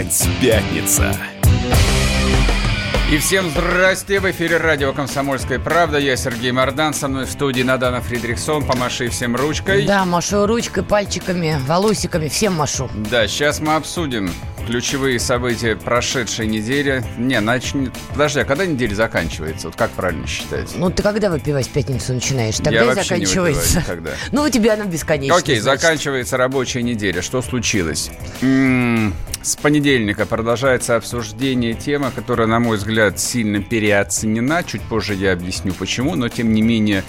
Опять пятница. И всем здрасте! В эфире радио «Комсомольская правда». Я Сергей Мордан. Со мной в студии Надана Фридрихсон. Помаши всем ручкой. Да, машу ручкой, пальчиками, волосиками. Всем машу. Да, сейчас мы обсудим ключевые события прошедшей недели. Не, начнет... Подожди, а когда неделя заканчивается? Вот как правильно считать? Ну, ты когда выпивать в пятницу начинаешь? Тогда Я и вообще не заканчивается. выпиваю никогда. Ну, у тебя она бесконечная. Окей, значит. заканчивается рабочая неделя. Что случилось? М, С понедельника продолжается обсуждение темы, которая, на мой взгляд, сильно переоценена. Чуть позже я объясню почему, но тем не менее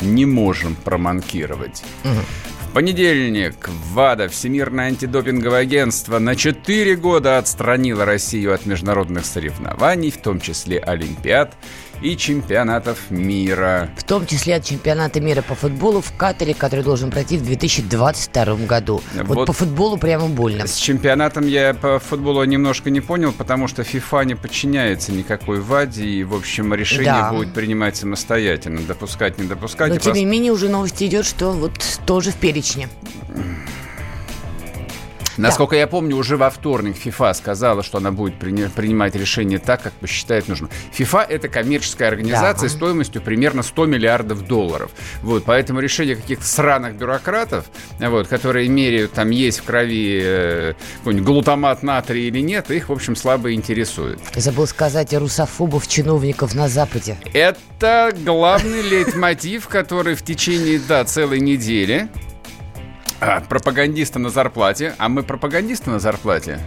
не можем проманкировать. В понедельник. ВАДА, Всемирное антидопинговое агентство, на 4 года отстранило Россию от международных соревнований, в том числе Олимпиад и чемпионатов мира. В том числе от чемпионата мира по футболу в Катаре, который должен пройти в 2022 году. Вот, Вот. по футболу прямо больно. С чемпионатом я по футболу немножко не понял, потому что ФИФА не подчиняется никакой ВАДе, и, в общем, решение Да. будет принимать самостоятельно, допускать, не допускать. Но, тем не менее, уже новость идет, что вот тоже в перечне. Насколько я помню, уже во вторник ФИФА сказала, что она будет принимать решение так, как посчитает нужным. ФИФА – это коммерческая организация Да. стоимостью примерно 100 миллиардов долларов. Вот, поэтому решение каких-то сраных бюрократов, вот, которые меряют, там есть в крови э, какой-нибудь глутамат натрия или нет, их, в общем, слабо интересует. Забыл сказать о русофобов чиновников на Западе. Это главный лейтмотив, который в течение, да, целой недели а, пропагандисты на зарплате, а мы пропагандисты на зарплате.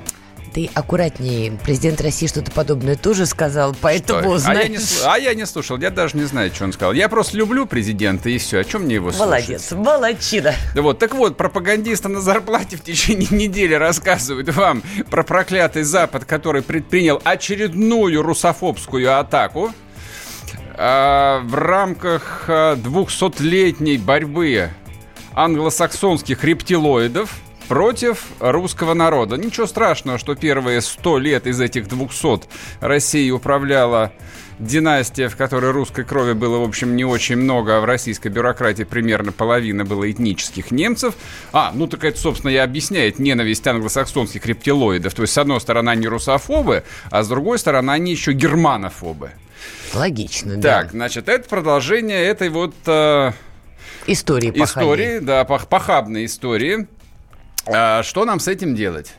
Ты аккуратнее. Президент России что-то подобное тоже сказал, поэтому, Что? а, я знаешь... не, а я не слушал, я даже не знаю, что он сказал. Я просто люблю президента и все. О чем мне его слушать? Молодец, молодчина. Да вот, так вот, пропагандисты на зарплате в течение недели рассказывают вам про проклятый Запад, который предпринял очередную русофобскую атаку а, в рамках а, 200-летней борьбы англосаксонских рептилоидов против русского народа. Ничего страшного, что первые 100 лет из этих 200 Россией управляла династия, в которой русской крови было, в общем, не очень много, а в российской бюрократии примерно половина было этнических немцев. А, ну так это, собственно, и объясняет ненависть англосаксонских рептилоидов. То есть, с одной стороны, они русофобы, а с другой стороны, они еще германофобы. Логично, да. Так, значит, это продолжение этой вот... э, Истории пахали. истории, да, пох- похабные истории. А, что нам с этим делать?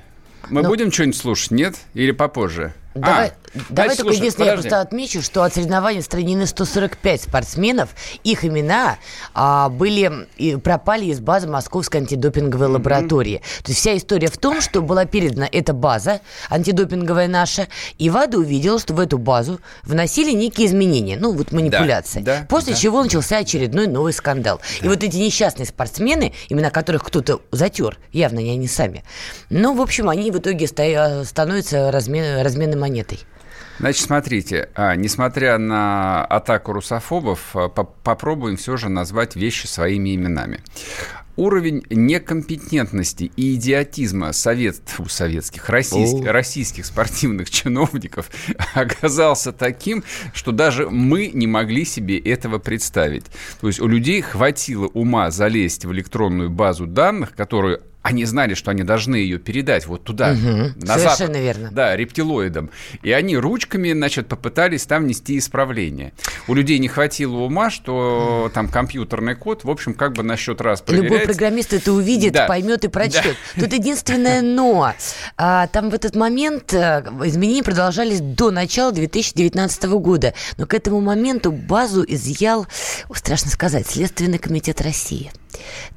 Мы Ну- будем что-нибудь слушать, нет? Или попозже? Давай, А, давай значит, только слушай, единственное, я подожди. просто отмечу, что от соревнований отстранены 145 спортсменов. Их имена а, были и пропали из базы Московской антидопинговой лаборатории. То есть вся история в том, что была передана эта база антидопинговая наша, и ВАДА увидела, что в эту базу вносили некие изменения, ну вот манипуляции. да, После да. чего начался очередной новый скандал. И вот эти несчастные спортсмены, имена которых кто-то затер, явно не они сами, ну, в общем, они в итоге становятся размен- разменной монетой. Значит, смотрите, а, несмотря на атаку русофобов, а, по- попробуем все же назвать вещи своими именами. Уровень некомпетентности и идиотизма совет, фу, советских, российских, О. российских спортивных чиновников оказался таким, что даже мы не могли себе этого представить. То есть у людей хватило ума залезть в электронную базу данных, которую они знали, что они должны ее передать вот туда, Мгм. на Совершенно запад. верно. Да, рептилоидам. И они ручками, значит, попытались там внести исправление. У людей не хватило ума, что там компьютерный код, в общем, как бы на счет раз Любой проверяется. программист это увидит, Да. поймет и прочтет. Тут единственное но. А, там в этот момент а, изменения продолжались до начала 2019 года. Но к этому моменту базу изъял, страшно сказать, Следственный комитет России.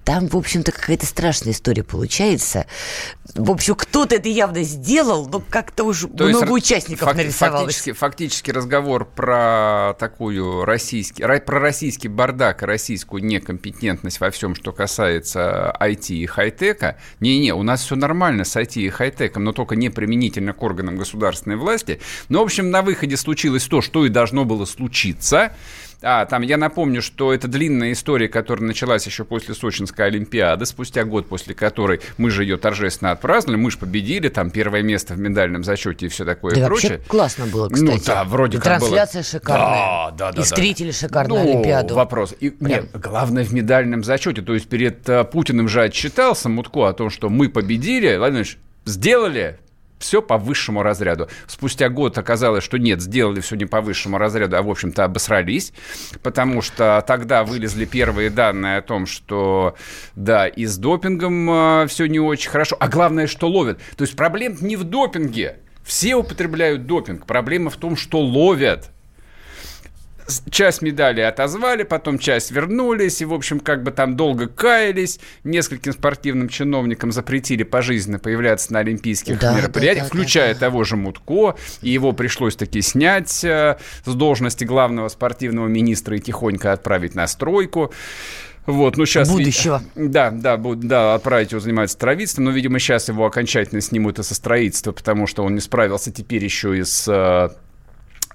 Там, в общем-то, какая-то страшная история получается. В общем, кто-то это явно сделал, но как-то уж То много участников фак- нарисовалось. Фактически, фактически разговор про такую российский, про российский бардак российскую некомпетентность во всем, что касается IT и хай-тека. Не-не, у нас все нормально с IT и хай-теком, но только не применительно к органам государственной власти. Но, в общем, на выходе случилось то, что и должно было случиться. А, там я напомню, что это длинная история, которая началась еще после Сочинской Олимпиады, спустя год после которой мы же ее торжественно отпраздновали, мы же победили, там первое место в медальном зачете и все такое Да и прочее. классно было, кстати. Ну да, вроде И как было. Трансляция шикарная. Да, да, да, И да. встретили шикарную Ну, Олимпиаду. Вопрос. И, нет, главное в медальном зачете. То есть перед э, Путиным же отчитался Мутко о том, что мы победили. Владимир Владимирович, сделали, все по высшему разряду. Спустя год оказалось, что нет, сделали все не по высшему разряду, а, в общем-то, обосрались, потому что тогда вылезли первые данные о том, что, да, и с допингом э, все не очень хорошо, а главное, что ловят. То есть проблема не в допинге. Все употребляют допинг. Проблема в том, что ловят часть медалей отозвали, потом часть вернулись, и, в общем, как бы там долго каялись. Нескольким спортивным чиновникам запретили пожизненно появляться на олимпийских да, мероприятиях, да, да, включая да, да. того же Мутко, и его пришлось таки снять э, с должности главного спортивного министра и тихонько отправить на стройку. Вот, ну сейчас... Будущего. Да, да, да, отправить его заниматься строительством, но, видимо, сейчас его окончательно снимут и со строительства, потому что он не справился теперь еще и с э,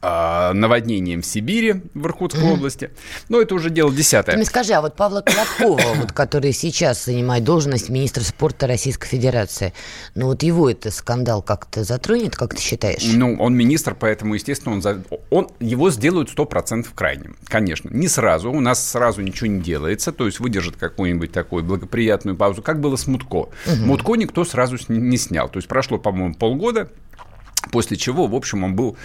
наводнением в Сибири, в Иркутской mm-hmm. области. Но это уже дело десятое. Ты мне скажи, а вот Павла Колобкова, вот, который сейчас занимает должность министра спорта Российской Федерации, ну вот его это скандал как-то затронет, как ты считаешь? Ну, он министр, поэтому, естественно, он, за... он его сделают 100% крайним. Конечно, не сразу, у нас сразу ничего не делается, то есть выдержит какую-нибудь такую благоприятную паузу, как было с Мутко. Mm-hmm. Мутко никто сразу не снял, то есть прошло, по-моему, полгода, после чего, в общем, он был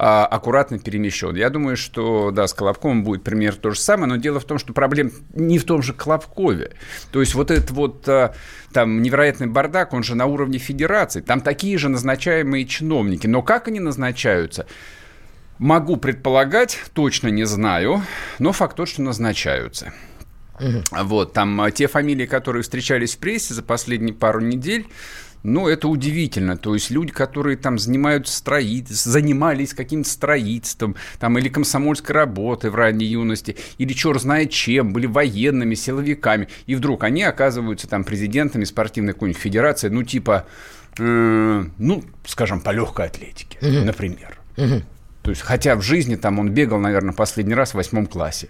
а, аккуратно перемещен. Я думаю, что, да, с Колобковым будет примерно то же самое, но дело в том, что проблема не в том же Колобкове. То есть вот этот вот а, там невероятный бардак, он же на уровне федерации. Там такие же назначаемые чиновники. Но как они назначаются? Могу предполагать, точно не знаю, но факт тот, что назначаются. Угу. Вот, там а, те фамилии, которые встречались в прессе за последние пару недель, ну, это удивительно. То есть люди, которые там занимаются строительством, занимались каким-то строительством, там, или комсомольской работой в ранней юности, или черт знает чем, были военными, силовиками, и вдруг они оказываются там президентами спортивной какой-нибудь федерации, ну, типа, э, ну, скажем, по легкой атлетике, угу. например. Угу. То есть, хотя в жизни там он бегал, наверное, последний раз в восьмом классе.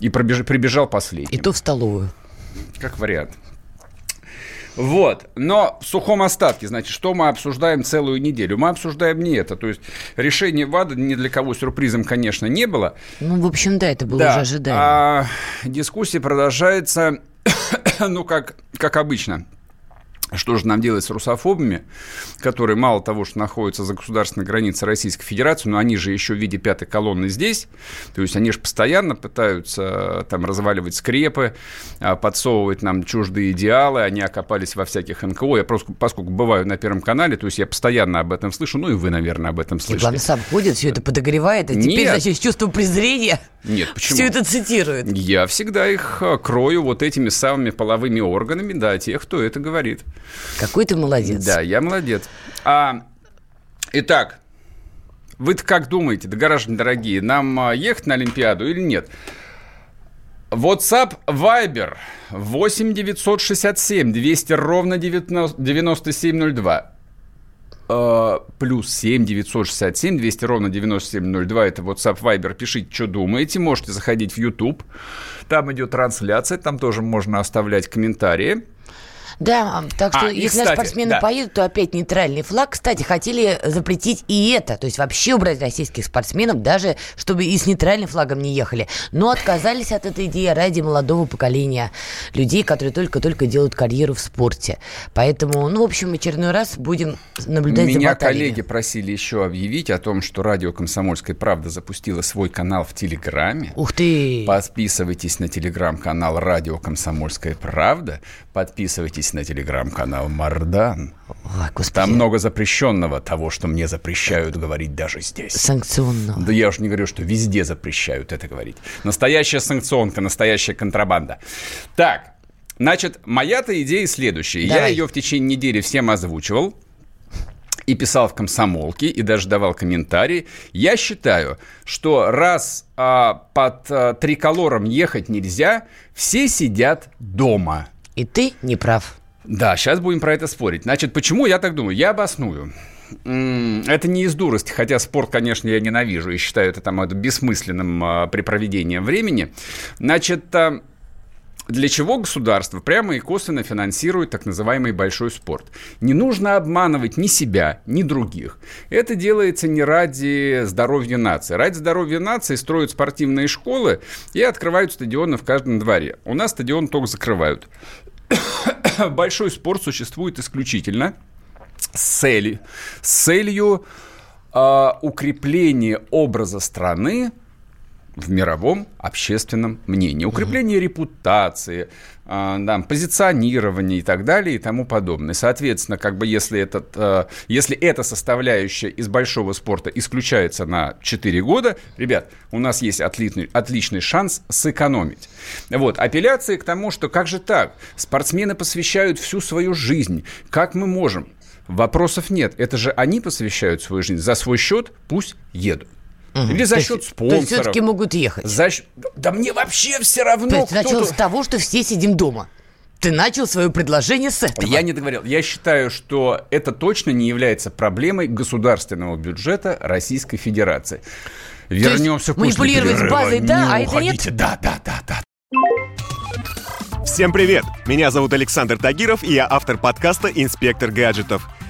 И пробеж... прибежал последним. И то в столовую. Как вариант. Вот. Но в сухом остатке, значит, что мы обсуждаем целую неделю? Мы обсуждаем не это. То есть решение ВАДА ни для кого сюрпризом, конечно, не было. Ну, в общем, да, это было да. уже ожидаемо. А дискуссия продолжается, ну, как, как обычно. Что же нам делать с русофобами, которые мало того, что находятся за государственной границей Российской Федерации, но они же еще в виде пятой колонны здесь, то есть они же постоянно пытаются э, там разваливать скрепы, э, подсовывать нам чуждые идеалы, они окопались во всяких НКО. Я просто, поскольку бываю на Первом канале, то есть я постоянно об этом слышу, ну и вы, наверное, об этом слышите. Главное, сам ходит, все это подогревает, теперь, Нет. значит, с чувством презрения нет, почему? Все это цитирует. Я всегда их э, крою вот этими самыми половыми органами, да, тех, кто это говорит. Какой ты молодец. Да, я молодец. А, итак, вы как думаете, да, граждане дорогие, нам а, ехать на Олимпиаду или нет? WhatsApp Viber 8 967 200 ровно 9702 Uh, плюс 7 967 200 ровно 9702 это WhatsApp Viber. Пишите, что думаете. Можете заходить в YouTube. Там идет трансляция. Там тоже можно оставлять комментарии. Да, так что а, если кстати, спортсмены да. поедут, то опять нейтральный флаг. Кстати, хотели запретить и это, то есть вообще убрать российских спортсменов, даже чтобы и с нейтральным флагом не ехали. Но отказались от этой идеи ради молодого поколения людей, которые только-только делают карьеру в спорте. Поэтому, ну, в общем, очередной раз будем наблюдать Меня за баталиями. коллеги просили еще объявить о том, что радио «Комсомольская правда» запустила свой канал в Телеграме. Ух ты! Подписывайтесь на телеграм-канал «Радио Комсомольская правда». Подписывайтесь на телеграм-канал Мардан. Ой, Там много запрещенного, того, что мне запрещают говорить даже здесь. Санкционного. Да я уж не говорю, что везде запрещают это говорить. Настоящая санкционка, настоящая контрабанда. Так, значит, моя-то идея следующая. Давай. Я ее в течение недели всем озвучивал и писал в комсомолке, и даже давал комментарии. Я считаю, что раз а, под а, триколором ехать нельзя, все сидят дома. И ты не прав. Да, сейчас будем про это спорить. Значит, почему я так думаю? Я обосную. Это не из дурости, хотя спорт, конечно, я ненавижу и считаю это там это бессмысленным а, при проведении времени. Значит, а, для чего государство прямо и косвенно финансирует так называемый большой спорт? Не нужно обманывать ни себя, ни других. Это делается не ради здоровья нации. Ради здоровья нации строят спортивные школы и открывают стадионы в каждом дворе. У нас стадион только закрывают. Большой спорт существует исключительно с целью, с целью э, укрепления образа страны в мировом общественном мнении. Укрепление mm-hmm. репутации, э, да, позиционирование и так далее и тому подобное. Соответственно, как бы если, этот, э, если эта составляющая из большого спорта исключается на 4 года, ребят, у нас есть отличный, отличный шанс сэкономить. Вот, апелляции к тому, что как же так? Спортсмены посвящают всю свою жизнь. Как мы можем? Вопросов нет. Это же они посвящают свою жизнь. За свой счет пусть едут. Угу. Или за то счет есть, спонсоров. То есть все-таки могут ехать. За... Да мне вообще все равно. То есть ты начал с того, что все сидим дома. Ты начал свое предложение с этого. Я не договорил. Я считаю, что это точно не является проблемой государственного бюджета Российской Федерации. Вернемся к манипулировать с базой, да, а это нет? Да, да, да, да. Всем привет! Меня зовут Александр Тагиров, и я автор подкаста «Инспектор гаджетов».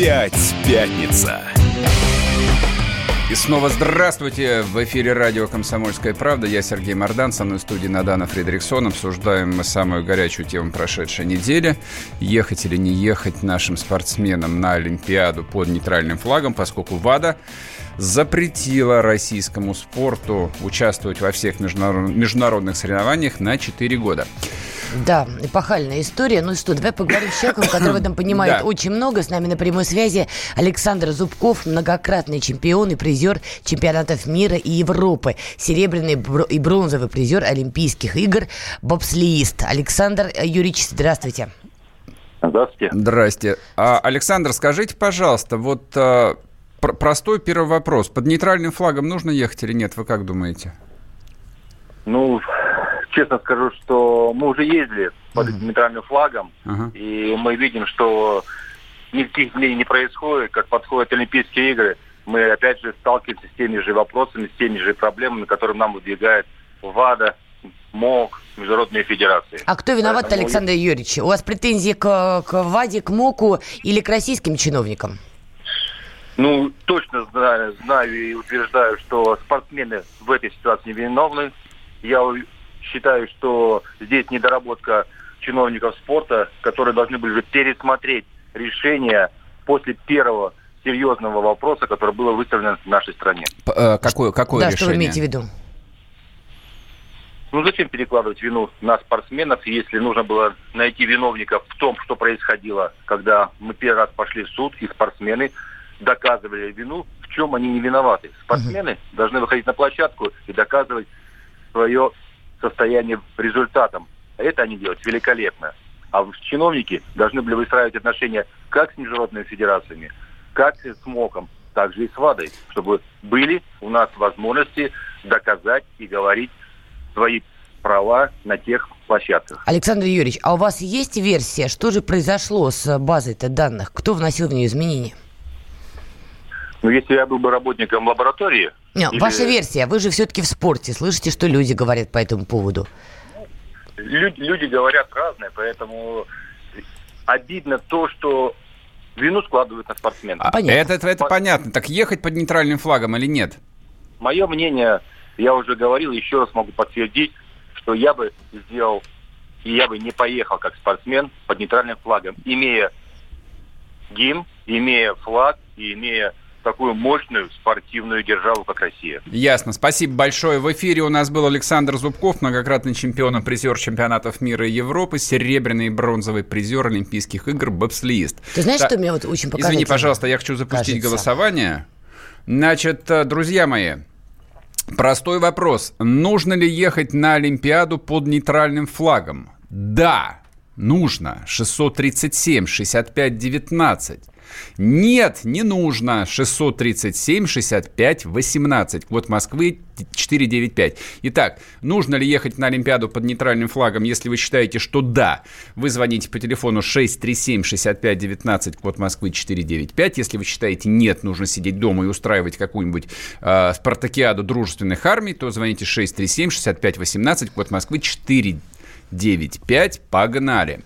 Опять пятница. И снова здравствуйте! В эфире радио «Комсомольская правда». Я Сергей Мордан, со мной в студии Надана Фредериксон. Обсуждаем мы самую горячую тему прошедшей недели. Ехать или не ехать нашим спортсменам на Олимпиаду под нейтральным флагом, поскольку ВАДА запретила российскому спорту участвовать во всех международных соревнованиях на 4 года. Да, эпохальная история. Ну что, давай поговорим с человеком, который в этом понимает да. очень много. С нами на прямой связи Александр Зубков, многократный чемпион и призер чемпионатов мира и Европы, серебряный и бронзовый призер Олимпийских игр, бобслеист. Александр Юрьевич, здравствуйте. Здравствуйте. Здрасте. А, Александр, скажите, пожалуйста, вот а, пр- простой первый вопрос. Под нейтральным флагом нужно ехать или нет? Вы как думаете? Ну, честно скажу, что мы уже ездили под uh-huh. нейтральным флагом, uh-huh. и мы видим, что никаких изменений не происходит, как подходят Олимпийские игры. Мы опять же сталкиваемся с теми же вопросами, с теми же проблемами, которые нам выдвигает ВАДА, МОК, международные федерации. А кто виноват, Поэтому... Александр Юрьевич? У вас претензии к, к ВАДе, к МОКу или к российским чиновникам? Ну, точно знаю, знаю и утверждаю, что спортсмены в этой ситуации не виновны. Я считаю, что здесь недоработка чиновников спорта, которые должны были пересмотреть решение после первого серьезного вопроса, который был выставлен в нашей стране. Э, какое, какое да, решение? что вы имеете в виду? Ну зачем перекладывать вину на спортсменов, если нужно было найти виновников в том, что происходило, когда мы первый раз пошли в суд, и спортсмены доказывали вину, в чем они не виноваты. Спортсмены угу. должны выходить на площадку и доказывать свое состояние результатом. Это они делают великолепно. А чиновники должны были выстраивать отношения как с международными федерациями, как с МОКом, так же и с ВАДой, чтобы были у нас возможности доказать и говорить свои права на тех площадках. Александр Юрьевич, а у вас есть версия, что же произошло с базой-то данных? Кто вносил в нее изменения? Ну, если я был бы работником лаборатории... Нет, или... Ваша версия, вы же все-таки в спорте, слышите, что люди говорят по этому поводу? Люди, люди говорят разное, поэтому обидно то, что вину складывают на спортсмена. А, понятно. Это, это, понятно. Так ехать под нейтральным флагом или нет? Мое мнение, я уже говорил, еще раз могу подтвердить, что я бы сделал, и я бы не поехал как спортсмен под нейтральным флагом, имея гимн, имея флаг и имея такую мощную спортивную державу, как Россия. Ясно. Спасибо большое. В эфире у нас был Александр Зубков, многократный чемпион и призер чемпионатов мира и Европы, серебряный и бронзовый призер Олимпийских игр, бобслиист. Ты знаешь, да. что меня вот очень показательно? Извини, пожалуйста, я хочу запустить кажется. голосование. Значит, э, друзья мои, простой вопрос. Нужно ли ехать на Олимпиаду под нейтральным флагом? Да. нужно 637 65 19. Нет, не нужно. 637 65 18. Код Москвы 495. Итак, нужно ли ехать на Олимпиаду под нейтральным флагом? Если вы считаете, что да, вы звоните по телефону 637 65 19, код Москвы 495. Если вы считаете нет, нужно сидеть дома и устраивать какую-нибудь э, спартакиаду дружественных армий, то звоните 637 65 18, код Москвы 495. Погнали.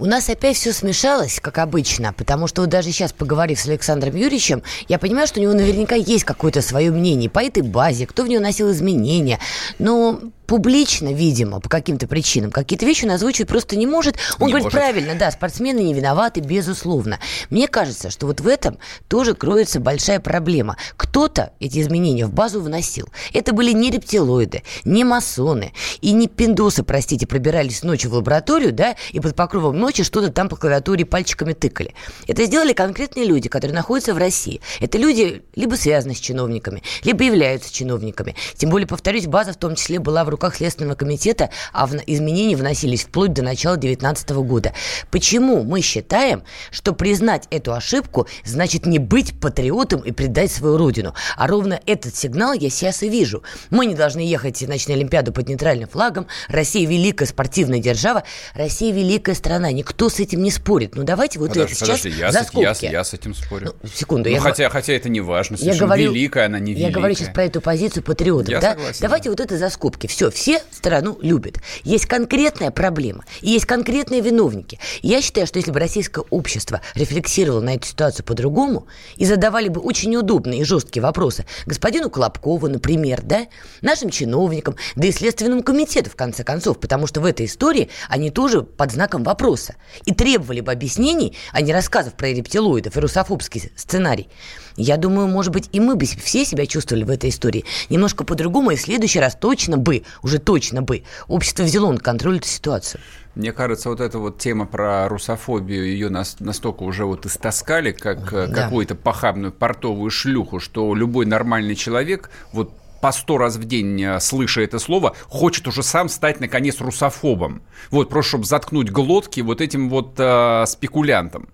У нас опять все смешалось, как обычно, потому что вот даже сейчас, поговорив с Александром Юрьевичем, я понимаю, что у него наверняка есть какое-то свое мнение по этой базе, кто в нее носил изменения. Но публично, видимо, по каким-то причинам, какие-то вещи он озвучивать просто не может. Он не говорит может. правильно, да, спортсмены не виноваты, безусловно. Мне кажется, что вот в этом тоже кроется большая проблема. Кто-то эти изменения в базу вносил. Это были не рептилоиды, не масоны и не пиндосы, простите, пробирались ночью в лабораторию, да, и под покровом ночи что-то там по клавиатуре пальчиками тыкали. Это сделали конкретные люди, которые находятся в России. Это люди либо связаны с чиновниками, либо являются чиновниками. Тем более, повторюсь, база в том числе была в руках Следственного комитета, а изменения вносились вплоть до начала 2019 года. Почему мы считаем, что признать эту ошибку значит не быть патриотом и предать свою родину? А ровно этот сигнал я сейчас и вижу. Мы не должны ехать на Олимпиаду под нейтральным флагом. Россия великая спортивная держава. Россия великая страна. Никто с этим не спорит. Ну давайте вот подожди, это сейчас подожди, я за с, я, я с этим спорю. Ну, секунду. Ну, я хотя, хотя это не важно. Я говорю, великая, она не великая. Я говорю сейчас про эту позицию патриотов. Я да? согласен, давайте да. вот это за скобки. Все, все страну любят. Есть конкретная проблема, и есть конкретные виновники. я считаю, что если бы российское общество рефлексировало на эту ситуацию по-другому и задавали бы очень удобные и жесткие вопросы господину Колобкову, например, да, нашим чиновникам, да и Следственному комитету, в конце концов, потому что в этой истории они тоже под знаком вопроса. И требовали бы объяснений, а не рассказов про рептилоидов и русофобский сценарий. Я думаю, может быть, и мы бы все себя чувствовали в этой истории немножко по-другому, и в следующий раз точно бы, уже точно бы, общество взяло на контроль эту ситуацию. Мне кажется, вот эта вот тема про русофобию, ее настолько уже вот истаскали, как э, да. какую-то похабную портовую шлюху, что любой нормальный человек вот по сто раз в день, э, слыша это слово, хочет уже сам стать, наконец, русофобом. Вот, просто чтобы заткнуть глотки вот этим вот э, спекулянтам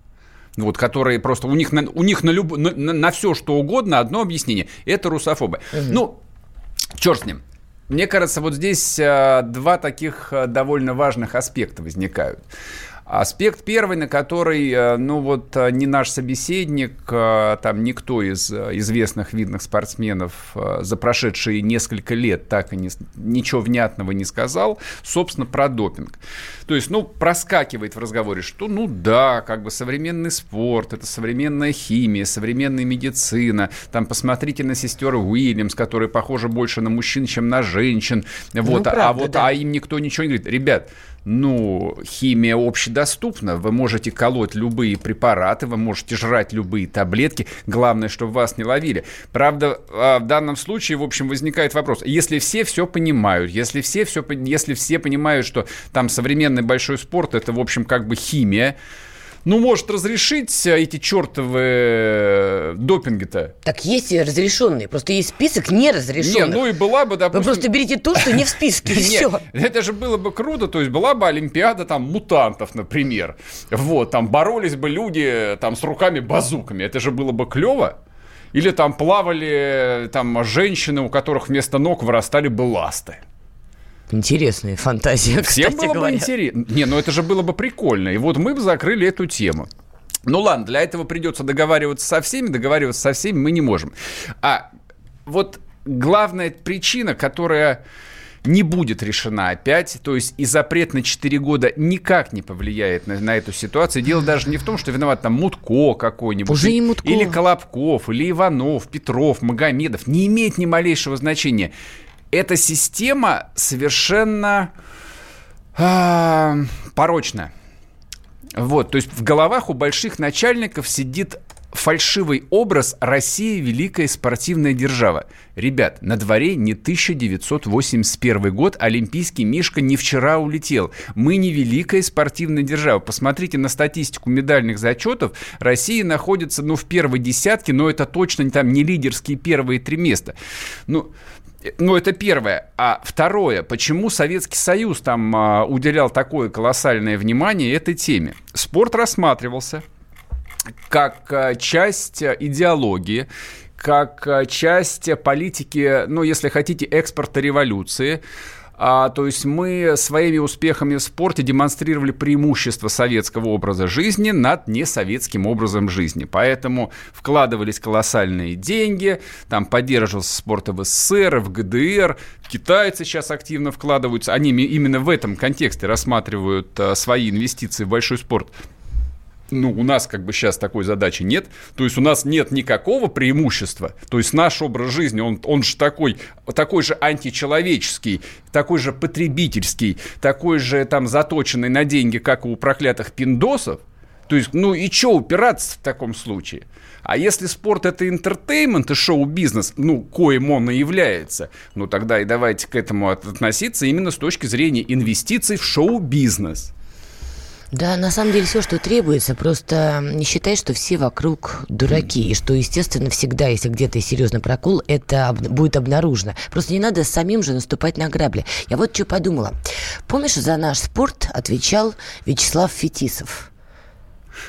вот, которые просто у них на, у них на, люб, на, на все что угодно одно объяснение. Это русофобы. Угу. Ну, черт с ним. Мне кажется, вот здесь а, два таких а, довольно важных аспекта возникают. Аспект первый, на который, э, ну вот, э, не наш собеседник, э, там никто из известных видных спортсменов за прошедшие несколько лет так и не, ничего внятного не сказал, собственно, про допинг. То есть, ну, проскакивает в разговоре, что, ну да, как бы современный спорт, это современная химия, современная медицина, там, посмотрите на сестер Уильямс, которые похожи больше на мужчин, чем на женщин, вот, ну, правда, а вот, да. а им никто ничего не говорит. Ребят, ну, химия общедоступна. Вы можете колоть любые препараты, вы можете жрать любые таблетки. Главное, чтобы вас не ловили. Правда, а, в данном случае, в общем, возникает вопрос. Если все все понимают, если все, все, если все понимают, что там современный большой спорт, это, в общем, как бы химия, ну, может разрешить эти чертовы э, допинги-то? Так есть и разрешенные, просто есть список неразрешенных. Не, ну и была бы, допустим... Вы просто берите то, что не в списке, и все. Это же было бы круто, то есть была бы Олимпиада там мутантов, например. Вот, там боролись бы люди там с руками-базуками, это же было бы клево. Или там плавали там женщины, у которых вместо ног вырастали бы ласты. Интересная фантазия, Всем было говоря. бы интересно. Не, ну это же было бы прикольно. И вот мы бы закрыли эту тему. Ну ладно, для этого придется договариваться со всеми, договариваться со всеми мы не можем. А вот главная причина, которая не будет решена опять. То есть и запрет на 4 года никак не повлияет на, на эту ситуацию. Дело даже не в том, что виноват там Мутко какой-нибудь. Уже и Мутко. Или Колобков, или Иванов, Петров, Магомедов. Не имеет ни малейшего значения эта система совершенно э, порочная. Вот, то есть в головах у больших начальников сидит фальшивый образ России великая спортивная держава. Ребят, на дворе не 1981 год, Олимпийский Мишка не вчера улетел. Мы не великая спортивная держава. Посмотрите на статистику медальных зачетов. Россия находится, ну, в первой десятке, но это точно там не лидерские первые три места. Ну, ну, это первое. А второе, почему Советский Союз там а, уделял такое колоссальное внимание этой теме? Спорт рассматривался как а, часть идеологии, как а, часть политики, ну, если хотите, экспорта революции. А, то есть мы своими успехами в спорте демонстрировали преимущество советского образа жизни над несоветским образом жизни. Поэтому вкладывались колоссальные деньги, там поддерживался спорт в СССР, в ГДР, китайцы сейчас активно вкладываются, они именно в этом контексте рассматривают а, свои инвестиции в большой спорт ну, у нас как бы сейчас такой задачи нет. То есть у нас нет никакого преимущества. То есть наш образ жизни, он, он же такой, такой же античеловеческий, такой же потребительский, такой же там заточенный на деньги, как у проклятых пиндосов. То есть, ну и что упираться в таком случае? А если спорт это интертеймент и шоу-бизнес, ну, коим он и является, ну тогда и давайте к этому относиться именно с точки зрения инвестиций в шоу-бизнес. Да, на самом деле все, что требуется, просто не считай, что все вокруг дураки, и что, естественно, всегда, если где-то серьезный прокол, это об, будет обнаружено. Просто не надо самим же наступать на грабли. Я вот что подумала. Помнишь, за наш спорт отвечал Вячеслав Фетисов?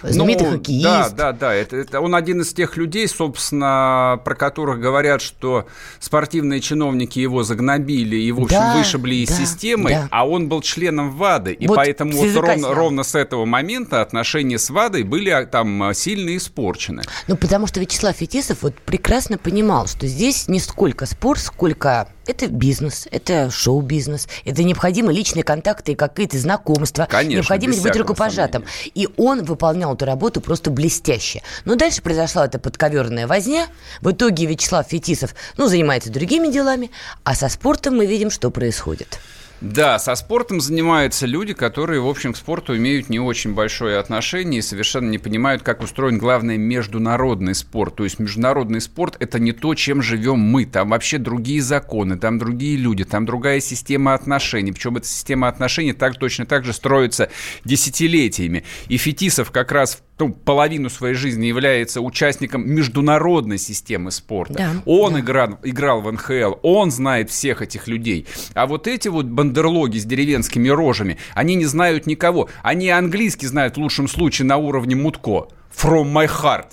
Знаменитый ну, хоккеист. Да, да, да. Это, это он один из тех людей, собственно, про которых говорят, что спортивные чиновники его загнобили и, в общем, да, вышибли из да, системы, да. а он был членом ВАДы. И вот поэтому вот ровно, ровно с этого момента отношения с ВАДой были а, там сильно испорчены. Ну, потому что Вячеслав Фетисов вот прекрасно понимал, что здесь не сколько спор, сколько это бизнес, это шоу-бизнес, это необходимы личные контакты и какие-то знакомства. Конечно, Необходимость быть рукопожатым. Сомнения. И он выполнял эту работу просто блестяще. Но дальше произошла эта подковерная возня. В итоге Вячеслав Фетисов, ну, занимается другими делами, а со спортом мы видим, что происходит. Да, со спортом занимаются люди, которые, в общем, к спорту имеют не очень большое отношение и совершенно не понимают, как устроен, главное, международный спорт. То есть международный спорт – это не то, чем живем мы. Там вообще другие законы, там другие люди, там другая система отношений. Причем эта система отношений так, точно так же строится десятилетиями. И Фетисов как раз ну, половину своей жизни является участником международной системы спорта. Да, он да. Играл, играл в НХЛ, он знает всех этих людей. А вот эти вот бандерлоги с деревенскими рожами, они не знают никого. Они английский знают в лучшем случае на уровне Мутко. From my heart.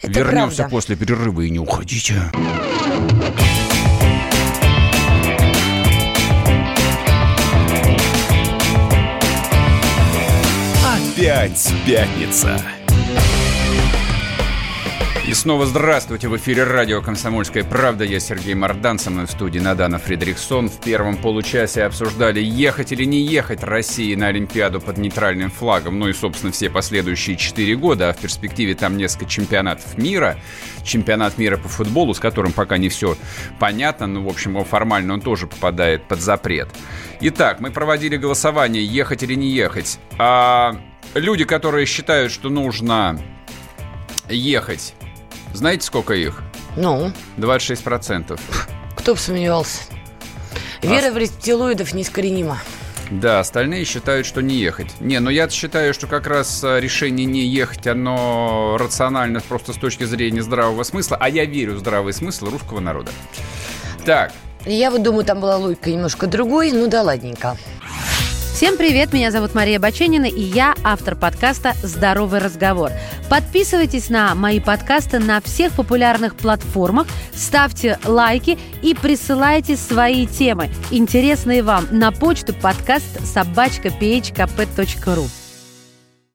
Это Вернемся правда. после перерыва и не уходите. Опять пятница. И снова здравствуйте. В эфире радио «Комсомольская правда». Я Сергей Мордан, со мной в студии Надана Фредериксон. В первом получасе обсуждали, ехать или не ехать России на Олимпиаду под нейтральным флагом. Ну и, собственно, все последующие четыре года. А в перспективе там несколько чемпионатов мира. Чемпионат мира по футболу, с которым пока не все понятно. Ну, в общем, формально он тоже попадает под запрет. Итак, мы проводили голосование, ехать или не ехать. А люди, которые считают, что нужно ехать, знаете, сколько их? Ну? 26%. Кто бы сомневался. Вера а... в рептилоидов неискоренима. Да, остальные считают, что не ехать. Не, но я считаю, что как раз а, решение не ехать, оно рационально просто с точки зрения здравого смысла, а я верю в здравый смысл русского народа. Так. Я вот думаю, там была логика немножко другой, ну да ладненько. Всем привет, меня зовут Мария Баченина, и я автор подкаста «Здоровый разговор». Подписывайтесь на мои подкасты на всех популярных платформах, ставьте лайки и присылайте свои темы, интересные вам, на почту подкаст собачка.phkp.ru.